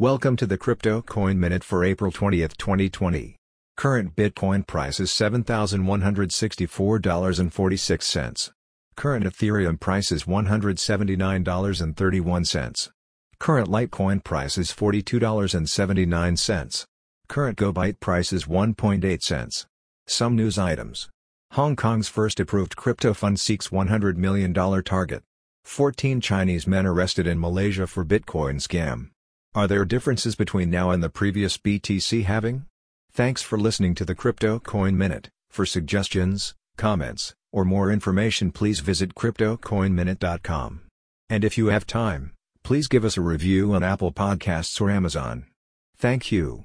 Welcome to the Crypto Coin Minute for April 20, 2020. Current Bitcoin price is $7,164.46. Current Ethereum price is $179.31. Current Litecoin price is $42.79. Current GoByte price is 1.8 cents. Some news items. Hong Kong's first approved crypto fund seeks $100 million target. 14 Chinese men arrested in Malaysia for Bitcoin scam. Are there differences between now and the previous BTC halving? Thanks for listening to the Crypto Coin Minute. For suggestions, comments, or more information please visit cryptocoinminute.com. And if you have time, please give us a review on Apple Podcasts or Amazon. Thank you.